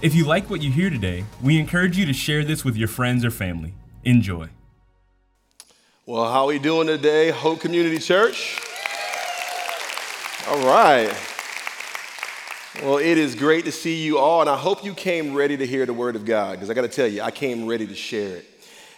If you like what you hear today, we encourage you to share this with your friends or family. Enjoy. Well, how are we doing today, Hope Community Church? All right. Well, it is great to see you all, and I hope you came ready to hear the Word of God, because I got to tell you, I came ready to share it.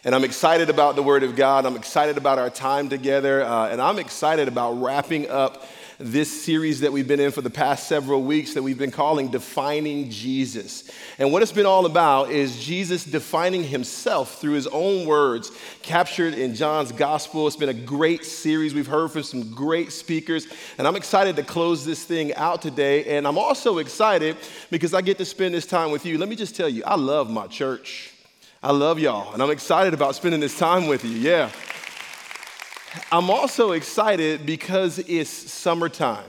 And I'm excited about the Word of God. I'm excited about our time together, uh, and I'm excited about wrapping up this series that we've been in for the past several weeks that we've been calling Defining Jesus. And what it's been all about is Jesus defining himself through his own words captured in John's gospel. It's been a great series. We've heard from some great speakers, and I'm excited to close this thing out today. And I'm also excited because I get to spend this time with you. Let me just tell you, I love my church. I love y'all, and I'm excited about spending this time with you. Yeah. I'm also excited because it's summertime.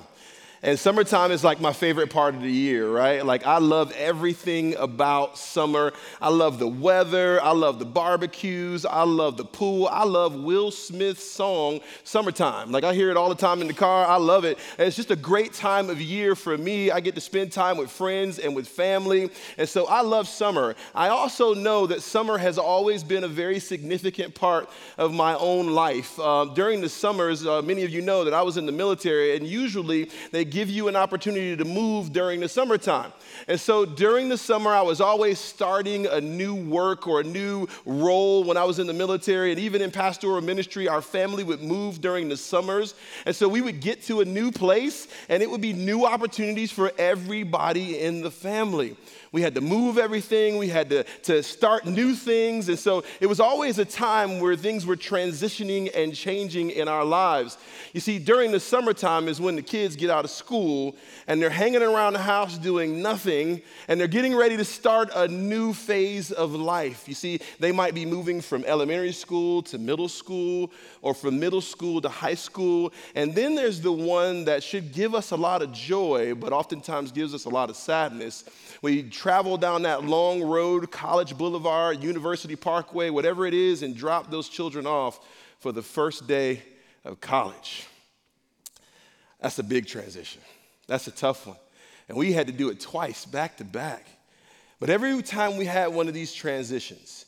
And summertime is like my favorite part of the year, right? Like, I love everything about summer. I love the weather. I love the barbecues. I love the pool. I love Will Smith's song, Summertime. Like, I hear it all the time in the car. I love it. And it's just a great time of year for me. I get to spend time with friends and with family. And so I love summer. I also know that summer has always been a very significant part of my own life. Uh, during the summers, uh, many of you know that I was in the military, and usually they give you an opportunity to move during the summertime. And so during the summer, I was always starting a new work or a new role when I was in the military. And even in pastoral ministry, our family would move during the summers. And so we would get to a new place, and it would be new opportunities for everybody in the family. We had to move everything, we had to, to start new things. And so it was always a time where things were transitioning and changing in our lives. You see, during the summertime is when the kids get out of school and they're hanging around the house doing nothing and they're getting ready to start a new phase of life. You see, they might be moving from elementary school to middle school or from middle school to high school. And then there's the one that should give us a lot of joy, but oftentimes gives us a lot of sadness we travel down that long road, College Boulevard, University Parkway, whatever it is, and drop those children off for the first day of college. That's a big transition. That's a tough one. And we had to do it twice, back to back. But every time we had one of these transitions,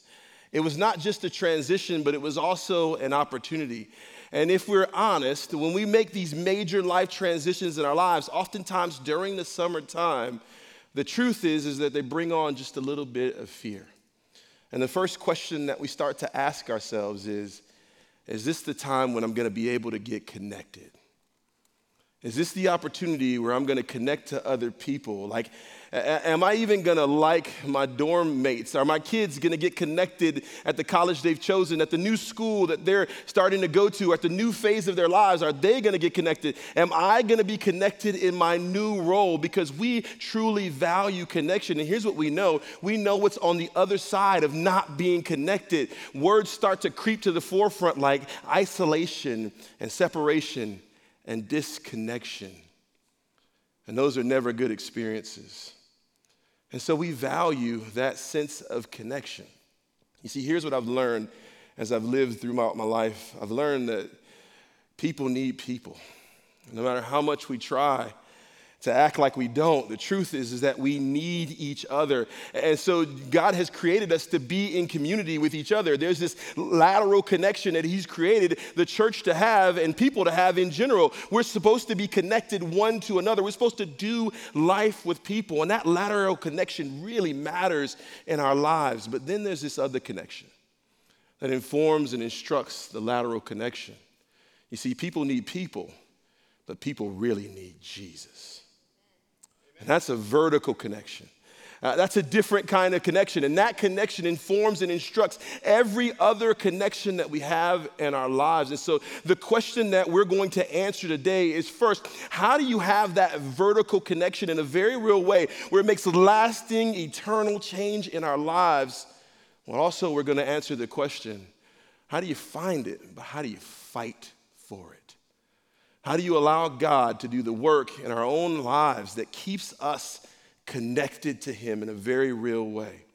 it was not just a transition, but it was also an opportunity. And if we're honest, when we make these major life transitions in our lives, oftentimes during the summertime, the truth is, is that they bring on just a little bit of fear. And the first question that we start to ask ourselves is Is this the time when I'm to be able to get connected? Is this the opportunity where I'm going to connect to other people? Like, am I even going to like my dorm mates? Are my kids going to get connected at the college they've chosen, at the new school that they're starting to go to, at the new phase of their lives? Are they going to get connected? Am I going to be connected in my new role? Because we truly value connection. And here's what we know we know what's on the other side of not being connected. Words start to creep to the forefront like isolation and separation and disconnection. And those are never good experiences. And so we value that sense of connection. You see, here's what I've learned as I've lived throughout my life I've learned that people need people. No matter how much we try, to act like we don't. The truth is, is that we need each other. And so God has created us to be in community with each other. There's this lateral connection that He's created the church to have and people to have in general. We're supposed to be connected one to another. We're supposed to do life with people. And that lateral connection really matters in our lives. But then there's this other connection that informs and instructs the lateral connection. You see, people need people, but people really need Jesus. And that's a vertical connection. Uh, that's a different kind of connection. And that connection informs and instructs every other connection that we have in our lives. And so the question that we're going to answer today is first, how do you have that vertical connection in a very real way where it makes lasting, eternal change in our lives Well, also, we're going to answer the question how do you find it, but how do you fight? How do you allow God to do the work in our own lives that keeps us connected to Him in a very real way?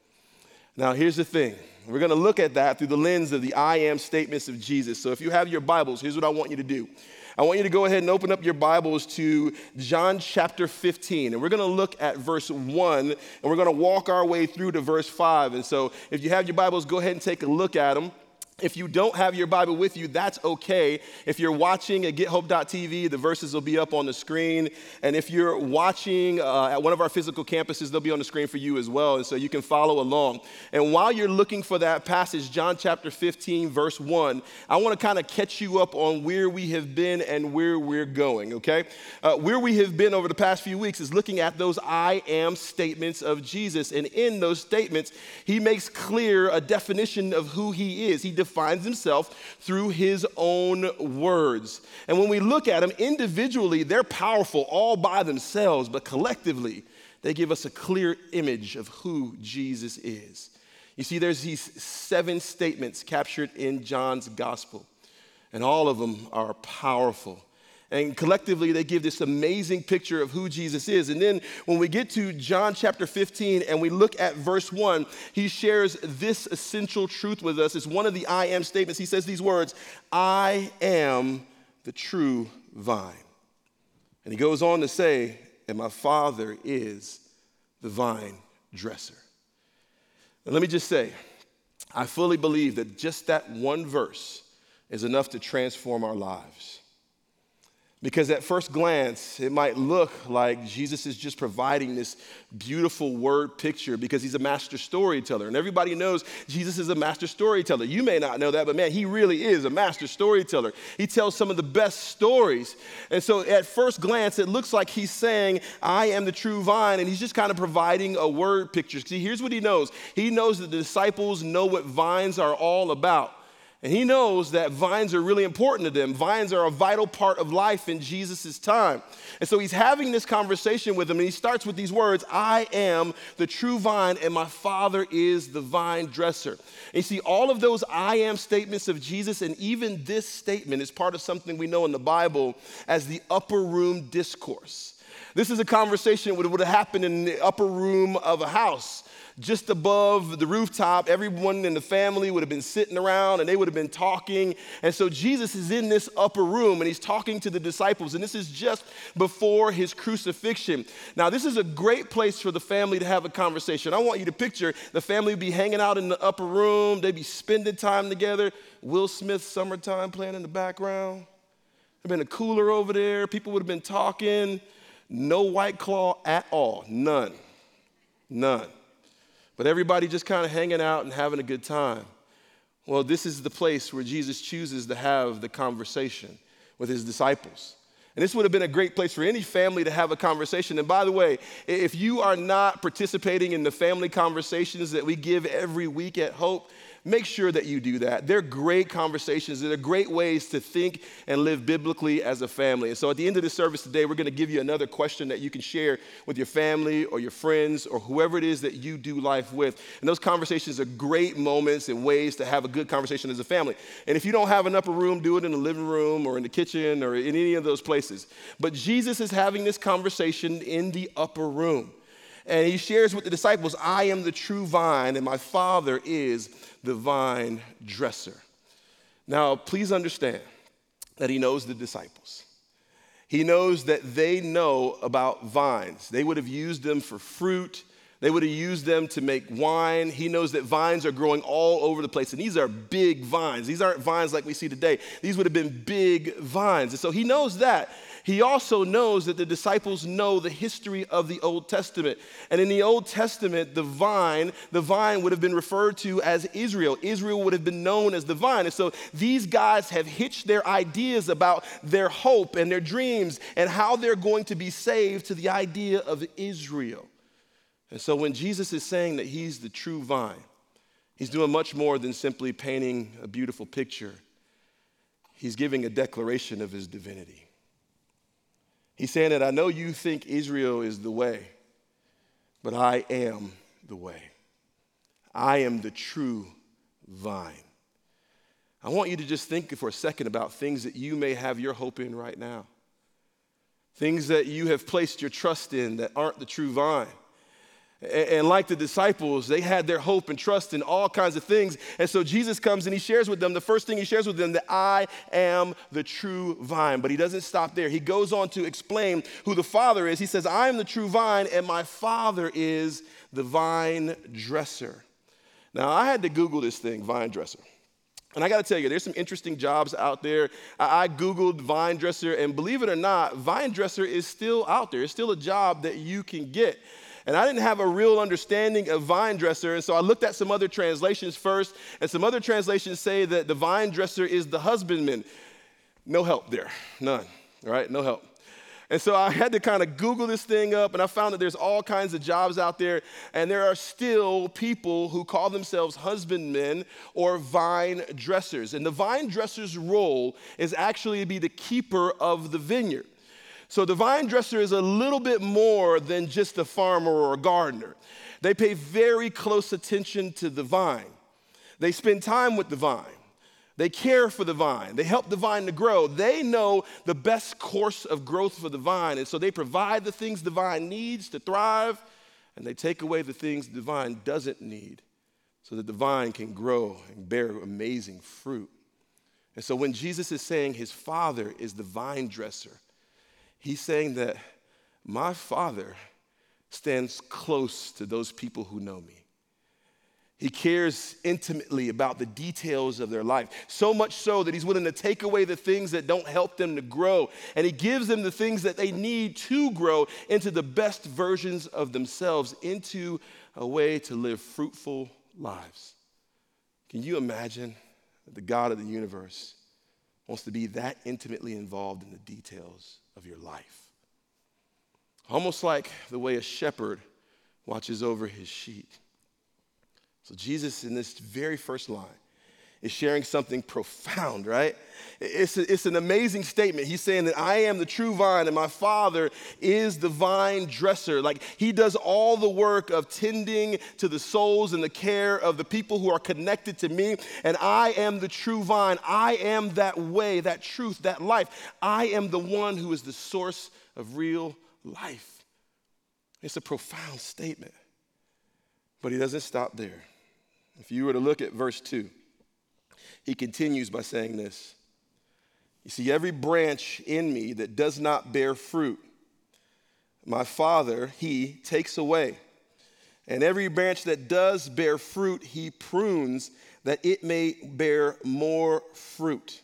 Now, here's the thing. We're going to look at that through the lens of the I am statements of Jesus. So, if you have your Bibles, here's what I want you to do. I want you to go ahead and open up your Bibles to John chapter 15. And we're going to look at verse 1 and we're going to walk our way through to verse 5. And so, if you have your Bibles, go ahead and take a look at them. If you don't have your Bible with you, that's okay. If you're watching at gethope.tv, the verses will be up on the screen. And if you're watching uh, at one of our physical campuses, they'll be on the screen for you as well. And so you can follow along. And while you're looking for that passage, John chapter 15, verse 1, I want to kind of catch you up on where we have been and where we're going, okay? Uh, where we have been over the past few weeks is looking at those I am statements of Jesus. And in those statements, he makes clear a definition of who he is. He defines himself through his own words. And when we look at them individually, they're powerful all by themselves, but collectively, they give us a clear image of who Jesus is. You see, there's these seven statements captured in John's gospel, and all of them are powerful. And collectively, they give this amazing picture of who Jesus is. And then when we get to John chapter 15 and we look at verse 1, he shares this essential truth with us. It's one of the I am statements. He says these words I am the true vine. And he goes on to say, and my Father is the vine dresser. And let me just say, I fully believe that just that one verse is enough to transform our lives. Because at first glance, it might look like Jesus is just providing this beautiful word picture because he's a master storyteller. And everybody knows Jesus is a master storyteller. You may not know that, but man, he really is a master storyteller. He tells some of the best stories. And so at first glance, it looks like he's saying, I am the true vine. And he's just kind of providing a word picture. See, here's what he knows he knows that the disciples know what vines are all about. And he knows that vines are really important to them. Vines are a vital part of life in Jesus' time. And so he's having this conversation with them, and he starts with these words I am the true vine, and my Father is the vine dresser. And you see, all of those I am statements of Jesus, and even this statement is part of something we know in the Bible as the upper room discourse. This is a conversation that would have happened in the upper room of a house just above the rooftop. Everyone in the family would have been sitting around and they would have been talking. And so Jesus is in this upper room and he's talking to the disciples. And this is just before his crucifixion. Now, this is a great place for the family to have a conversation. I want you to picture the family would be hanging out in the upper room, they'd be spending time together. Will Smith, Summertime playing in the background. There'd been a cooler over there. People would have been talking. No white claw at all. None. None but everybody just kind of hanging out and having a good time. Well, this is the place where Jesus chooses to have the conversation with his disciples. And this would have been a great place for any family to have a conversation. And by the way, if you are not participating in the family conversations that we give every week at Hope, make sure that you do that. They're great conversations. They're great ways to think and live biblically as a family. And so at the end of the service today, we're going to give you another question that you can share with your family or your friends or whoever it is that you do life with. And those conversations are great moments and ways to have a good conversation as a family. And if you don't have an upper room, do it in the living room or in the kitchen or in any of those places. But Jesus is having this conversation in the upper room. And he shares with the disciples, I am the true vine, and my Father is the vine dresser. Now, please understand that he knows the disciples. He knows that they know about vines. They would have used them for fruit, they would have used them to make wine. He knows that vines are growing all over the place. And these are big vines. These aren't vines like we see today. These would have been big vines. And so he knows that. He also knows that the disciples know the history of the Old Testament. And in the Old Testament, the vine, the vine would have been referred to as Israel. Israel would have been known as the vine. And so these guys have hitched their ideas about their hope and their dreams and how they're going to be saved to the idea of Israel. And so when Jesus is saying that he's the true vine, he's doing much more than simply painting a beautiful picture. He's giving a declaration of his divinity. He's saying that I know you think Israel is the way, but I am the way. I am the true vine. I want you to just think for a second about things that you may have your hope in right now. Things that you have placed your trust in that aren't the true vine. And like the disciples, they had their hope and trust in all kinds of things. And so Jesus comes and he shares with them, the first thing he shares with them, that I am the true vine. But he doesn't stop there. He goes on to explain who the Father is. He says, I am the true vine, and my Father is the vine dresser. Now, I had to Google this thing, vine dresser. And I got to tell you, there's some interesting jobs out there. I, Googled vine dresser, and believe it or not, vine dresser is still out there. It's still a job that you can get. And I didn't have a real understanding of vine dresser, and so I looked at some other translations first, and some other translations say that the vine dresser is the husbandman. No help there, none, all right? No help. And so I had to kind of Google this thing up, and I found that there's all kinds of jobs out there, and there are still people who call themselves husbandmen or vine dressers. And the vine dresser's role is actually to be the keeper of the vineyard. So the vine dresser is a little bit more than just a farmer or a gardener. They pay very close attention to the vine. They spend time with the vine. They care for the vine. They help the vine to grow. They know the best course of growth for the vine. And so they provide the things the vine needs to thrive, and they take away the things the vine doesn't need so that the vine can grow and bear amazing fruit. And so when Jesus is saying his father is the vine dresser, He's saying that my Father stands close to those people who know me. He cares intimately about the details of their life, so much so that he's willing to take away the things that don't help them to grow. And he gives them the things that they need to grow into the best versions of themselves, into a way to live fruitful lives. Can you imagine that the God of the universe wants to be that intimately involved in the details of your life. Almost like the way a shepherd watches over his sheep. So, Jesus, in this very first line, is sharing something profound, right? It's, a, it's an amazing statement. He's saying that I am the true vine and my father is the vine dresser. Like he does all the work of tending to the souls and the care of the people who are connected to me. And I am the true vine. I am that way, that truth, that life. I am the one who is the source of real life. It's a profound statement. But he doesn't stop there. If you were to look at verse 2, he continues by saying this You see, every branch in me that does not bear fruit, my Father, He takes away. And every branch that does bear fruit, He prunes that it may bear more fruit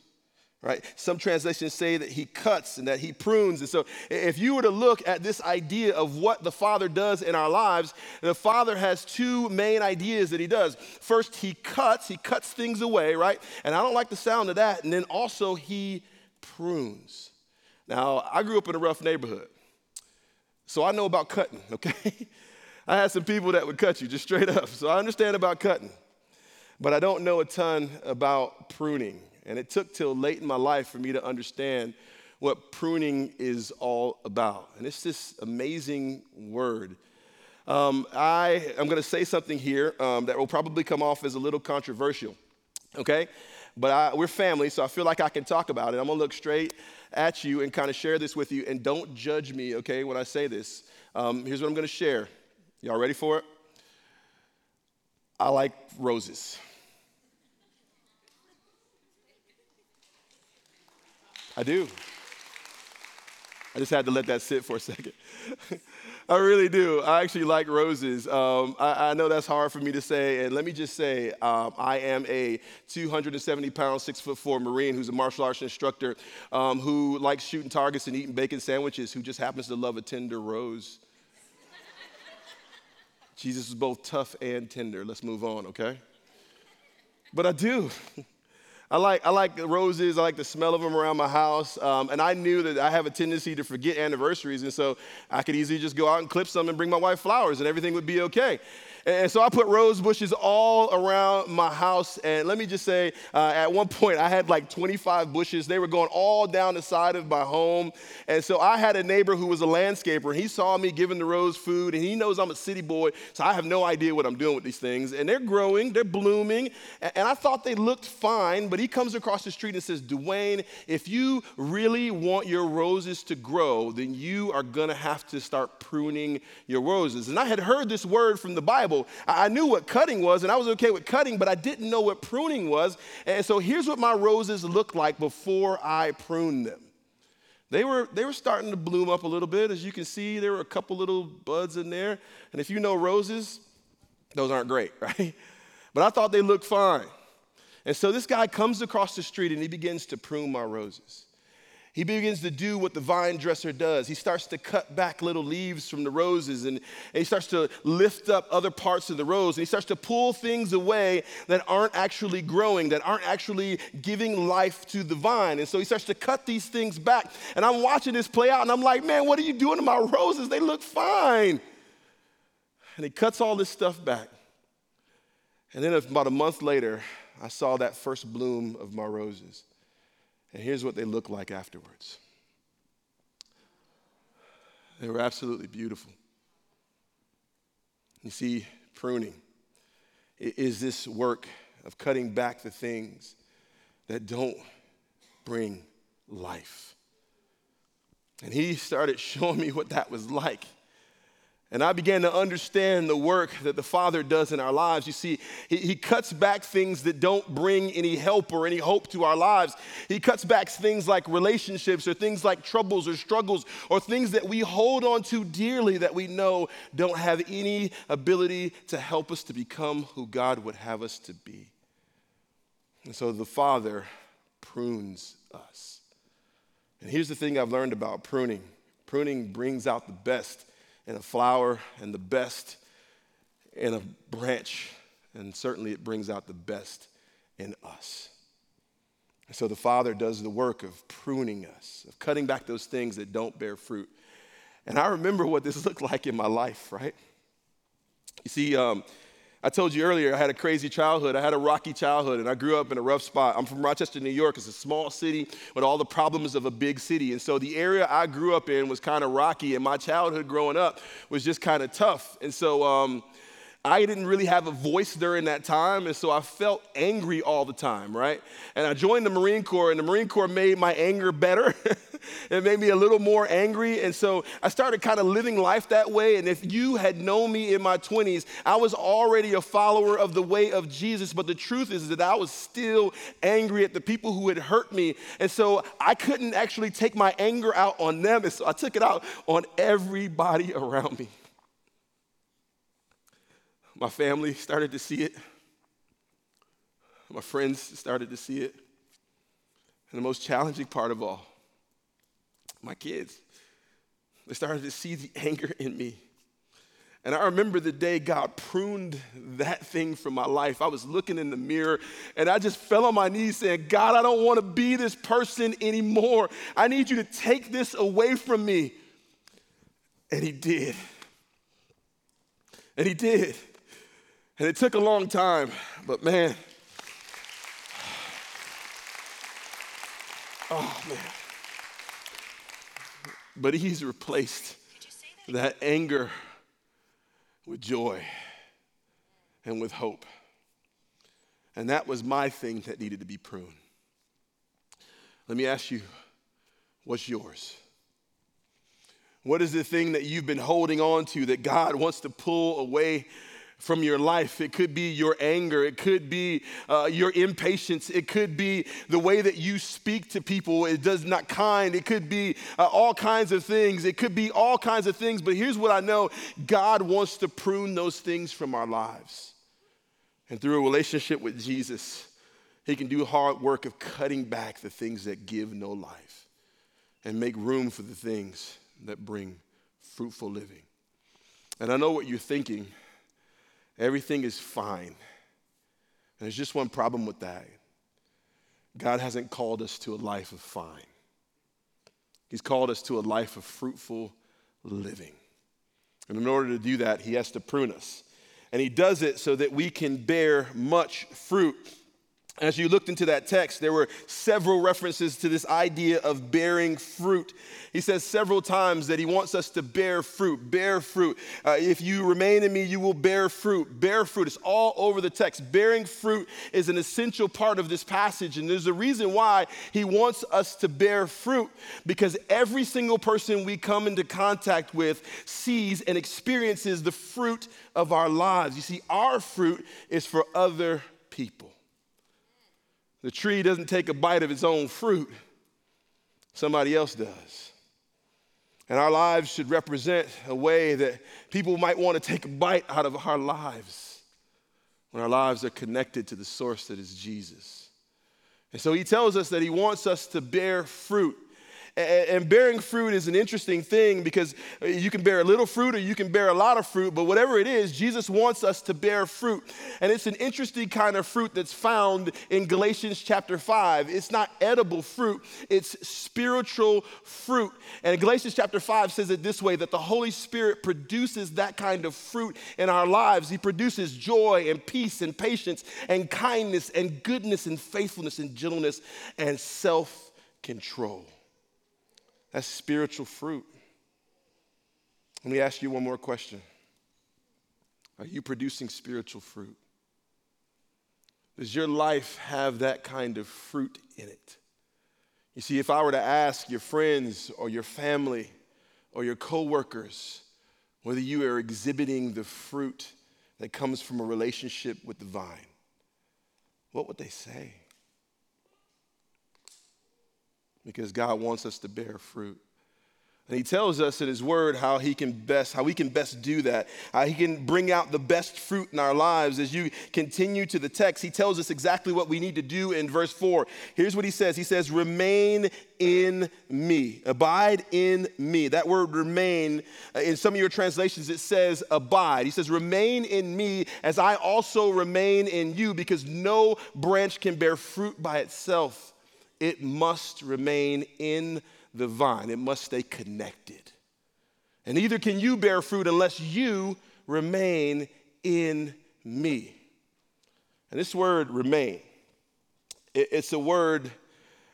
right? Some translations say that he cuts and that he prunes. And so, if you were to look at this idea of what the Father does in our lives, the Father has two main ideas that he does. First, he cuts, he cuts things away, right? And I don't like the sound of that. And then also, he prunes. Now, I grew up in a rough neighborhood, so I know about cutting, okay? I had some people that would cut you just straight up, so I understand about cutting. But I don't know a ton about pruning. And it took till late in my life for me to understand what pruning is all about. And it's this amazing word. Um, I am going to say something here um, that will probably come off as a little controversial, okay? But I, we're family, so I feel like I can talk about it. I'm going to look straight at you and kind of share this with you, and don't judge me, okay, when I say this. Um, here's what I'm going to share. Y'all ready for it? I like roses. I do. I just had to let that sit for a second. I really do. I actually like roses. Um, I, I, know that's hard for me to say, and let me just say, um, I am a 270 pound, six foot four Marine who's a martial arts instructor um, who likes shooting targets and eating bacon sandwiches, who just happens to love a tender rose. Jesus is both tough and tender. Let's move on, okay? But I do. I like, I like roses. I like the smell of them around my house. Um, and I knew that I have a tendency to forget anniversaries. And so I could easily just go out and clip some and bring my wife flowers and everything would be okay. And so I put rose bushes all around my house. And let me just say, uh, at one point, I had like 25 bushes. They were going all down the side of my home. And so I had a neighbor who was a landscaper. He saw me giving the rose food, and he knows I'm a city boy. So I have no idea what I'm doing with these things. And they're growing, they're blooming. And I thought they looked fine. But he comes across the street and says, Duane, if you really want your roses to grow, then you are going to have to start pruning your roses. And I had heard this word from the Bible. Bible. I knew what cutting was, and I was okay with cutting, but I didn't know what pruning was. And so here's what my roses looked like before I pruned them. They were, they were starting to bloom up a little bit. As you can see, there were a couple little buds in there. And if you know roses, those aren't great, right? But I thought they looked fine. And so this guy comes across the street and he begins to prune my roses he begins to do what the vine dresser does. He starts to cut back little leaves from the roses and, and, he starts to lift up other parts of the rose and he starts to pull things away that aren't actually growing, that aren't actually giving life to the vine. And so he starts to cut these things back. And I'm watching this play out and I'm like, man, what are you doing to my roses? They look fine. And he cuts all this stuff back. And then about a month later, I saw that first bloom of my roses. And here's what they look like afterwards they were absolutely beautiful. You see, pruning is this work of cutting back the things that don't bring life. And he started showing me what that was like. And I began to understand the work that the Father does in our lives. You see, he, he, cuts back things that don't bring any help or any hope to our lives. He cuts back things like relationships or things like troubles or struggles or things that we hold on to dearly that we know don't have any ability to help us to become who God would have us to be. And so the Father prunes us. And here's the thing I've learned about pruning pruning brings out the best and a flower and the best in a branch, and certainly it brings out the best in us. So the Father does the work of pruning us, of cutting back those things that don't bear fruit. And I remember what this looked like in my life, right? You see, um, I told you earlier, I had a crazy childhood. I had a rocky childhood, and I grew up in a rough spot. I'm from Rochester, New York. It's a small city with all the problems of a big city. And so the area I grew up in was kind of rocky, and my childhood growing up was just kind of tough. And so, um, I didn't really have a voice during that time, and so I felt angry all the time, right? And I joined the Marine Corps, and the Marine Corps made my anger better. it made me a little more angry, and so I started kind of living life that way. And if you had known me in my 20s, I was already a follower of the way of Jesus, but the truth is that I was still angry at the people who had hurt me, and so I couldn't actually take my anger out on them, and so I took it out on everybody around me. My family started to see it. My friends started to see it. And the most challenging part of all, my kids, they started to see the anger in me. And I remember the day God pruned that thing from my life. I was looking in the mirror and I just fell on my knees saying, God, I don't want to be this person anymore. I need you to take this away from me. And He did. And He did. And it took a long time, but man, oh man. But he's replaced that anger with joy and with hope. And that was my thing that needed to be pruned. Let me ask you, what's yours? What is the thing that you've been holding on to that God wants to pull away from your life. It could be your anger. It could be uh, your impatience. It could be the way that you speak to people. It does not kind. It could be uh, all kinds of things. It could be all kinds of things. But here's what I know God wants to prune those things from our lives. And through a relationship with Jesus, He can do hard work of cutting back the things that give no life and make room for the things that bring fruitful living. And I know what you're thinking Everything is fine. And there's just one problem with that God hasn't called us to a life of fine, He's called us to a life of fruitful living. And in order to do that, He has to prune us. And he does it so that we can bear much fruit. As you looked into that text, there were several references to this idea of bearing fruit. He says several times that he wants us to bear fruit, bear fruit. Uh, if you remain in me, you will bear fruit, bear fruit. It's all over the text. Bearing fruit is an essential part of this passage, and there's a reason why he wants us to bear fruit because every single person we come into contact with sees and experiences the fruit of our lives. You see, our fruit is for other people. The tree doesn't take a bite of its own fruit, somebody else does. And our lives should represent a way that people might want to take a bite out of our lives when our lives are connected to the source that is Jesus. And so he tells us that he wants us to bear fruit. And bearing fruit is an interesting thing because uh, you can bear a little fruit or you can bear a lot of fruit, but whatever it is, Jesus wants us to bear fruit. And it's an interesting kind of fruit that's found in Galatians chapter 5. It's not edible fruit, it's spiritual fruit. And Galatians chapter 5 says it this way that the Holy Spirit produces that kind of fruit in our lives. He produces joy and peace and patience and kindness and goodness and faithfulness and gentleness and self control. That's spiritual fruit. Let me ask you one more question Are you producing spiritual fruit? Does your life have that kind of fruit in it? You see, if I were to ask your friends or your family or your coworkers whether you are exhibiting the fruit that comes from a relationship with the vine, what would they say? Because God wants us to bear fruit. And he tells us in his word how he can best, how we can best do that. How he can bring out the best fruit in our lives. As you continue to the text, he tells us exactly what we need to do in verse 4. Here's what he says. He says, remain in me. Abide in me. That word remain, uh, in some of your translations, it says abide. He says, remain in me as I also remain in you, because no branch can bear fruit by itself it must remain in the vine, it must stay connected. And neither can you bear fruit unless you remain in me. And this word remain, it's a word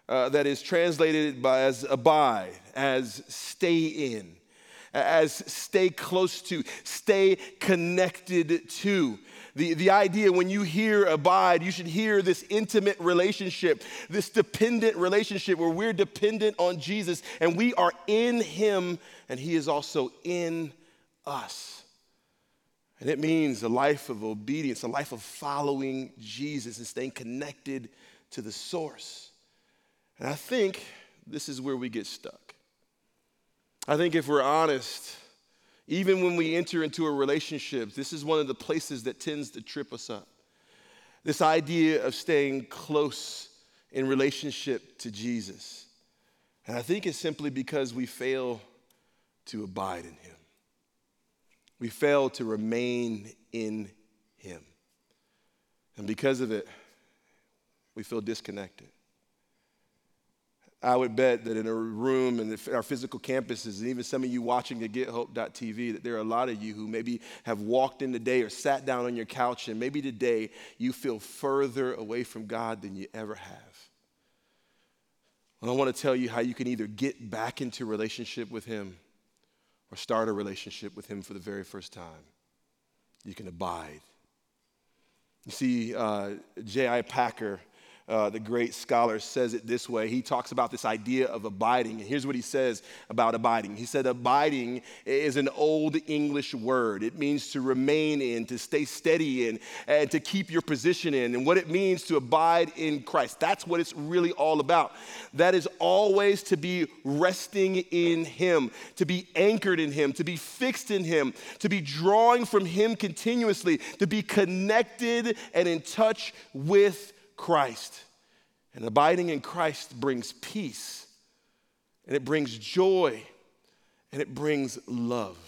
uh, that is translated by as abide, as stay in, as stay close to, stay connected to. The, the idea when you hear abide, you should hear this intimate relationship, this dependent relationship where we're dependent on Jesus and we are in Him and He is also in us. And it means a life of obedience, a life of following Jesus and staying connected to the source. And I think this is where we get stuck. I think if we're honest, even when we enter into a relationship, this is one of the places that tends to trip us up. This idea of staying close in relationship to Jesus. And I think it's simply because we fail to abide in Him. We fail to remain in Him. And because of it, we feel disconnected. I would bet that in a room and our physical campuses, and even some of you watching at gethope.tv, that there are a lot of you who maybe have walked in today or sat down on your couch, and maybe today you feel further away from God than you ever have. And I want to tell you how you can either get back into relationship with Him or start a relationship with Him for the very first time. You can abide. You see, uh, J.I. Packer uh, the great scholar, says it this way. He talks about this idea of abiding. And here's what he says about abiding. He said, Abiding is an old English word. It means to remain in, to stay steady in, and to keep your position in. And what it means to abide in Christ. That's what it's really all about. That is always to be resting in Him, to be anchored in Him, to be fixed in Him, to be drawing from Him continuously, to be connected and in touch with Christ. And abiding in Christ brings peace, and it brings joy, and it brings love.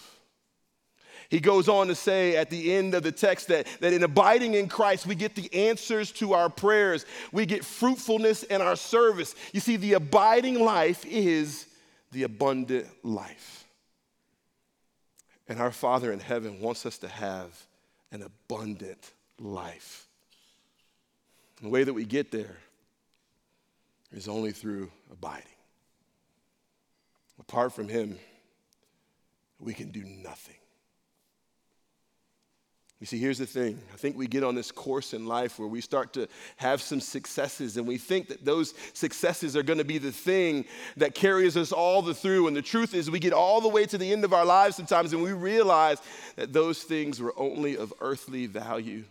He goes on to say at the end of the text that, that in abiding in Christ, we get the answers to our prayers. We get fruitfulness in our service. You see, the abiding life is the abundant life. And our Father in heaven wants us to have an abundant life. And the way that we get there is only through abiding. Apart from Him, we can do nothing. You see, here's the thing. I think we get on this course in life where we start to have some successes, and we think that those successes are going to be the thing that carries us all the through. And the truth is, we get all the way to the end of our lives sometimes, and we realize that those things were only of earthly value,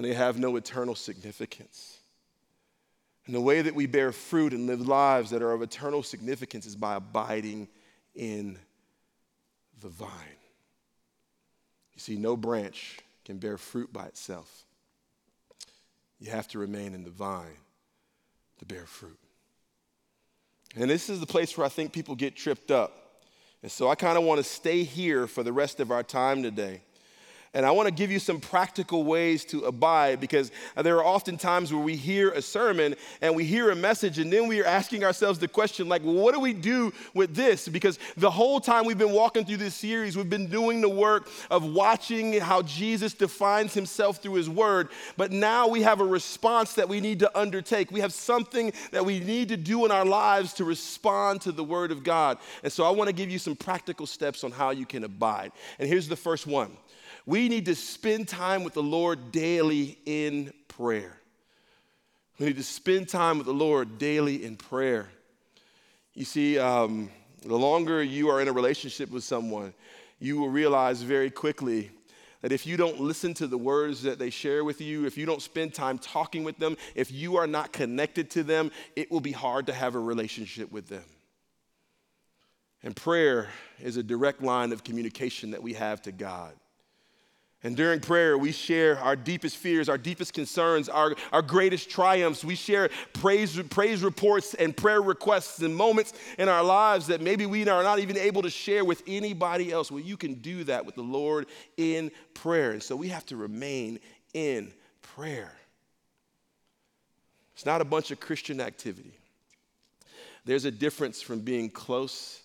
and they have no eternal significance. And the way that we bear fruit and live lives that are of eternal significance is by abiding in the vine. You see, no branch can bear fruit by itself. You have to remain in the vine to bear fruit. And this is the place where I think people get tripped up. And so I kind of want to stay here for the rest of our time today. And I want to give you some practical ways to abide because there are often times where we hear a sermon and we hear a message, and then we are asking ourselves the question, like, well, what do we do with this? Because the whole time we've been walking through this series, we've been doing the work of watching how Jesus defines himself through his word. But now we have a response that we need to undertake. We have something that we need to do in our lives to respond to the word of God. And so I want to give you some practical steps on how you can abide. And here's the first one we need to spend time with the Lord daily in prayer. We need to spend time with the Lord daily in prayer. You see, um, the longer you are in a relationship with someone, you will realize very quickly that if you don't listen to the words that they share with you, if you don't spend time talking with them, if you are not connected to them, it will be hard to have a relationship with them. And prayer is a direct line of communication that we have to God. And during prayer, we share our deepest fears, our deepest concerns, our, our greatest triumphs. We share praise, praise reports and prayer requests and moments in our lives that maybe we are not even able to share with anybody else. Well, you can do that with the Lord in prayer. And so we have to remain in prayer. It's not a bunch of Christian activity. There's a difference from being close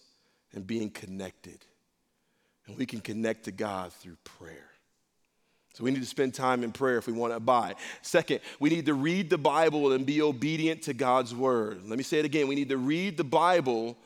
and being connected. And we can connect to God through prayer. So we need to spend time in prayer if we want to abide. Second, we need to read the Bible and be obedient to God's word. Let me say it again. We need to read the Bible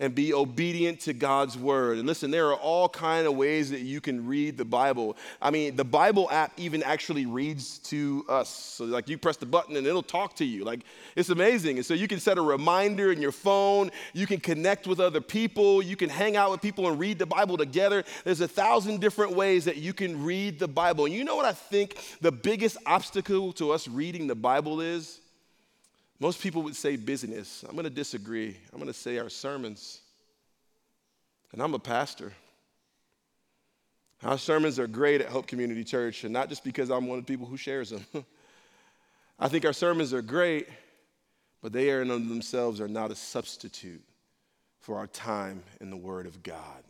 and be obedient to God's word. And listen, there are all kind of ways that you can read the Bible. I mean, the Bible app even actually reads to us. So like you press the button and it'll talk to you. Like it's amazing. And so you can set a reminder in your phone, you can connect with other people, you can hang out with people and read the Bible together. There's a thousand different ways that you can read the Bible. And you know what I think the biggest obstacle to us reading the Bible is? Most people would say busyness. I'm going to disagree. I'm going to say our sermons. And I'm a pastor. Our sermons are great at Hope Community Church, and not just because I'm one of the people who shares them. I think our sermons are great, but they are in themselves are not a substitute for our time in the Word of God.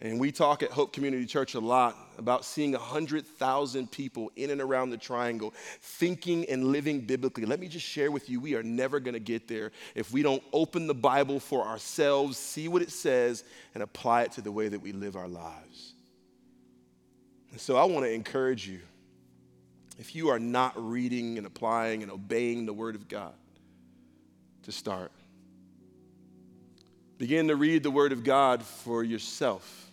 And we talk at Hope Community Church a lot about seeing 100,000 people in and around the triangle thinking and living biblically. Let me just share with you we are never going to get there if we don't open the Bible for ourselves, see what it says, and apply it to the way that we live our lives. And so I want to encourage you if you are not reading and applying and obeying the Word of God, to start. Begin to read the Word of God for yourself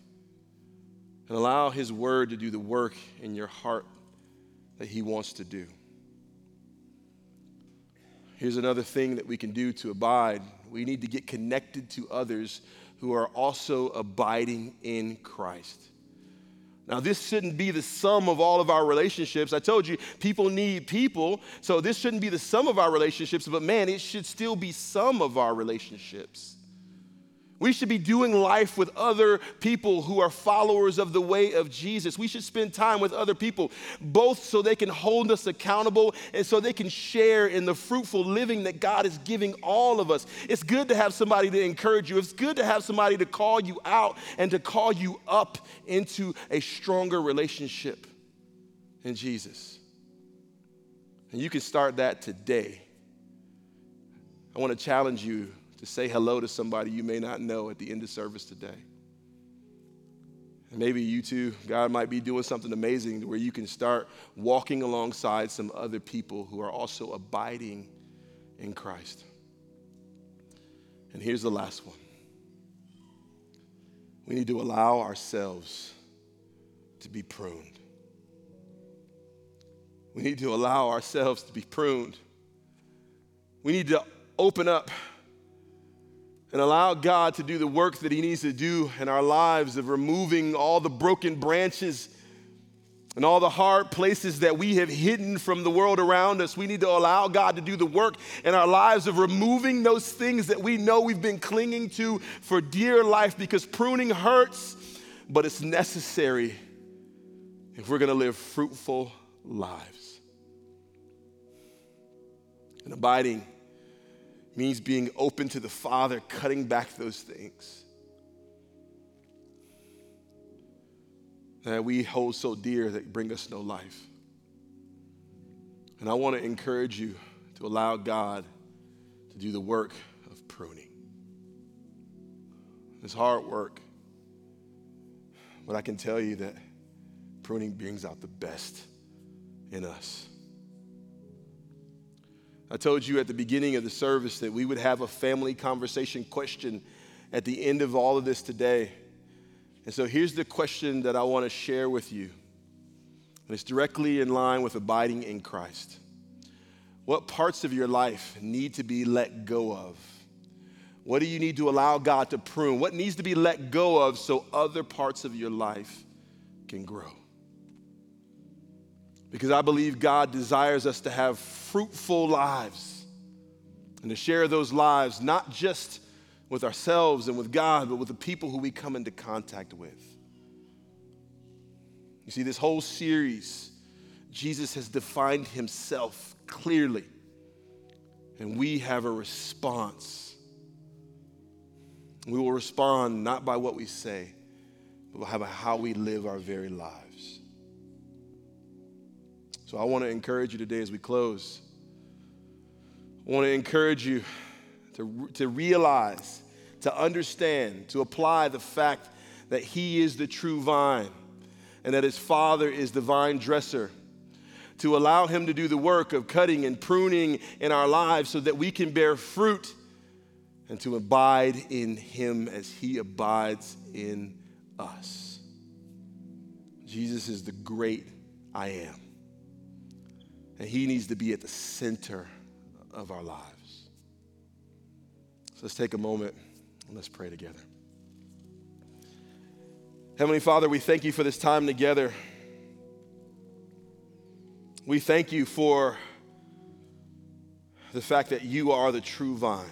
and allow His Word to do the work in your heart that He wants to do. Here's another thing that we can do to abide we need to get connected to others who are also abiding in Christ. Now, this shouldn't be the sum of all of our relationships. I told you, people need people, so this shouldn't be the sum of our relationships, but man, it should still be some of our relationships. We should be doing life with other people who are followers of the way of Jesus. We should spend time with other people, both so they can hold us accountable and so they can share in the fruitful living that God is giving all of us. It's good to have somebody to encourage you, it's good to have somebody to call you out and to call you up into a stronger relationship in Jesus. And you can start that today. I want to challenge you to say hello to somebody you may not know at the end of service today. Maybe you too, God might be doing something amazing where you can start walking alongside some other people who are also abiding in Christ. And here's the last one we need to allow ourselves to be pruned. We need to allow ourselves to be pruned. We need to open up and allow God to do the work that He needs to do in our lives of removing all the broken branches and all the hard places that we have hidden from the world around us. We need to allow God to do the work in our lives of removing those things that we know we've been clinging to for dear life because pruning hurts, but it's necessary if we're going to live fruitful lives. And abiding means being open to the Father, cutting back those things that we hold so dear that bring us no life. And I want to encourage you to allow God to do the work of pruning. It's hard work, but I can tell you that pruning brings out the best in us. I told you at the beginning of the service that we would have a family conversation question at the end of all of this today. And so here's the question that I want to share with you. And it's directly in line with abiding in Christ. What parts of your life need to be let go of? What do you need to allow God to prune? What needs to be let go of so other parts of your life can grow? Because I believe God desires us to have fruitful lives and to share those lives not just with ourselves and with God, but with the people who we come into contact with. You see, this whole series, Jesus has defined himself clearly, and we have a response. We will respond not by what we say, but by how we live our very lives. So I want to encourage you today as we close. I want to encourage you to, to realize, to understand, to apply the fact that He is the true vine and that His Father is the vine dresser. To allow Him to do the work of cutting and pruning in our lives so that we can bear fruit and to abide in Him as He abides in us. Jesus is the great I am. And He needs to be at the center of our lives. So let's take a moment and let's pray together. Heavenly Father, we thank you for this time together. We thank you for the fact that you are the true vine.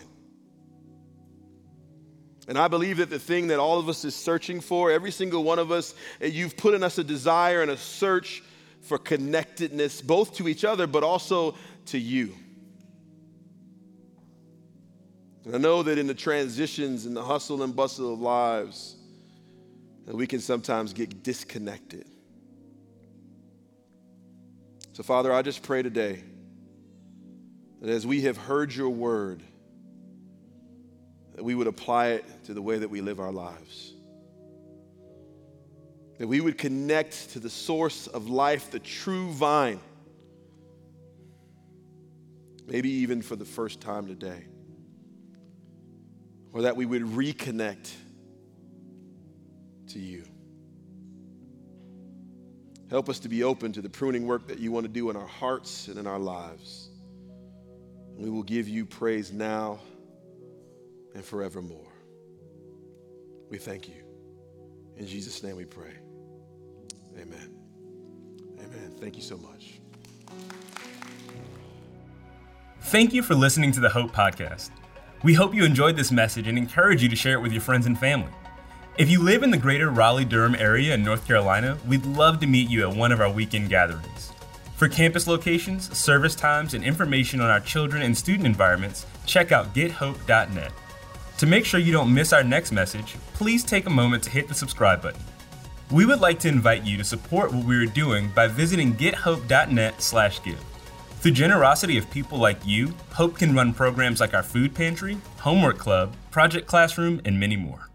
And I believe that the thing that all of us is searching for, every single one of us, you've put in us a desire and a search for connectedness, both to each other, but also to you. And I know that in the transitions and the hustle and bustle of lives, that we can sometimes get disconnected. So, Father, I just pray today that as we have heard your word, that we would apply it to the way that we live our lives. That we would connect to the source of life, the true vine. Maybe even for the first time today. Or that we would reconnect to you. Help us to be open to the pruning work that you want to do in our hearts and in our lives. We will give you praise now and forevermore. We thank you. In Jesus' name we pray. Amen. Amen. Thank you so much. Thank you for listening to the Hope Podcast. We hope you enjoyed this message and encourage you to share it with your friends and family. If you live in the greater Raleigh Durham area in North Carolina, we'd love to meet you at one of our weekend gatherings. For campus locations, service times, and information on our children and student environments, check out gethope.net. To make sure you don't miss our next message, please take a moment to hit the subscribe button. We would like to invite you to support what we are doing by visiting gethope.net/give. Through generosity of people like you, Hope can run programs like our food pantry, homework club, project classroom, and many more.